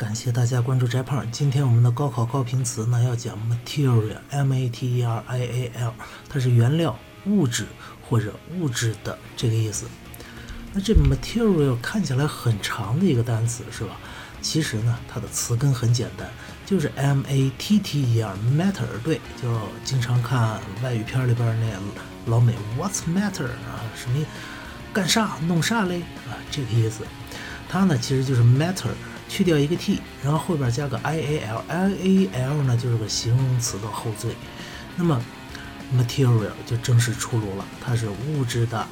感谢大家关注翟胖。今天我们的高考高频词呢要讲 material，m a t e r i a l，它是原料、物质或者物质的这个意思。那这 material 看起来很长的一个单词是吧？其实呢，它的词根很简单，就是 m a t t e r matter。对，就经常看外语片里边那老美 What's matter 啊？什么干啥弄啥嘞？啊，这个意思。它呢其实就是 matter。去掉一个 t，然后后边加个 i a l，i a l 呢就是个形容词的后缀。那么 material 就正式出炉了，它是物质的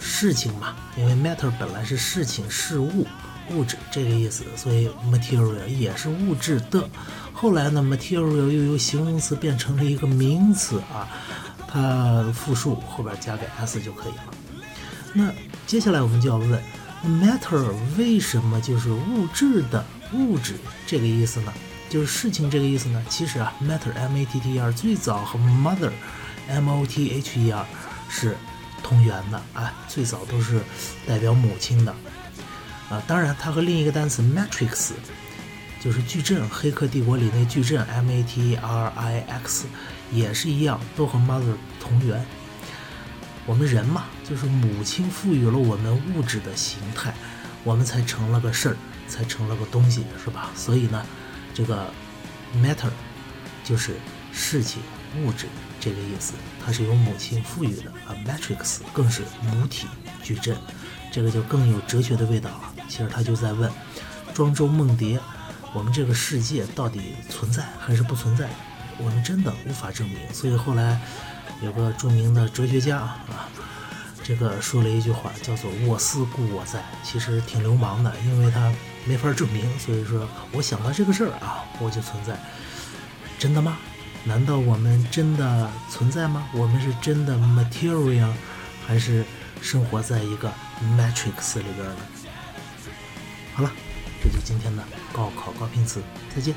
事情嘛，因为 matter 本来是事情、事物、物质这个意思，所以 material 也是物质的。后来呢，material 又由形容词变成了一个名词啊，它复数后边加个 s 就可以了。那接下来我们就要问。Matter 为什么就是物质的物质这个意思呢？就是事情这个意思呢？其实啊，matter m a t t e r 最早和 mother m o t h e r 是同源的啊，最早都是代表母亲的啊。当然，它和另一个单词 matrix 就是矩阵，《黑客帝国》里那矩阵 m a t r i x 也是一样，都和 mother 同源。我们人嘛，就是母亲赋予了我们物质的形态，我们才成了个事儿，才成了个东西，是吧？所以呢，这个 matter 就是事情、物质这个意思，它是由母亲赋予的啊。matrix 更是母体矩阵，这个就更有哲学的味道了。其实他就在问庄周梦蝶：我们这个世界到底存在还是不存在？我们真的无法证明。所以后来。有个著名的哲学家啊，这个说了一句话，叫做“我思故我在”，其实挺流氓的，因为他没法证明。所以说，我想到这个事儿啊，我就存在。真的吗？难道我们真的存在吗？我们是真的 material，还是生活在一个 matrix 里边呢？好了，这就今天的高考高频词，再见。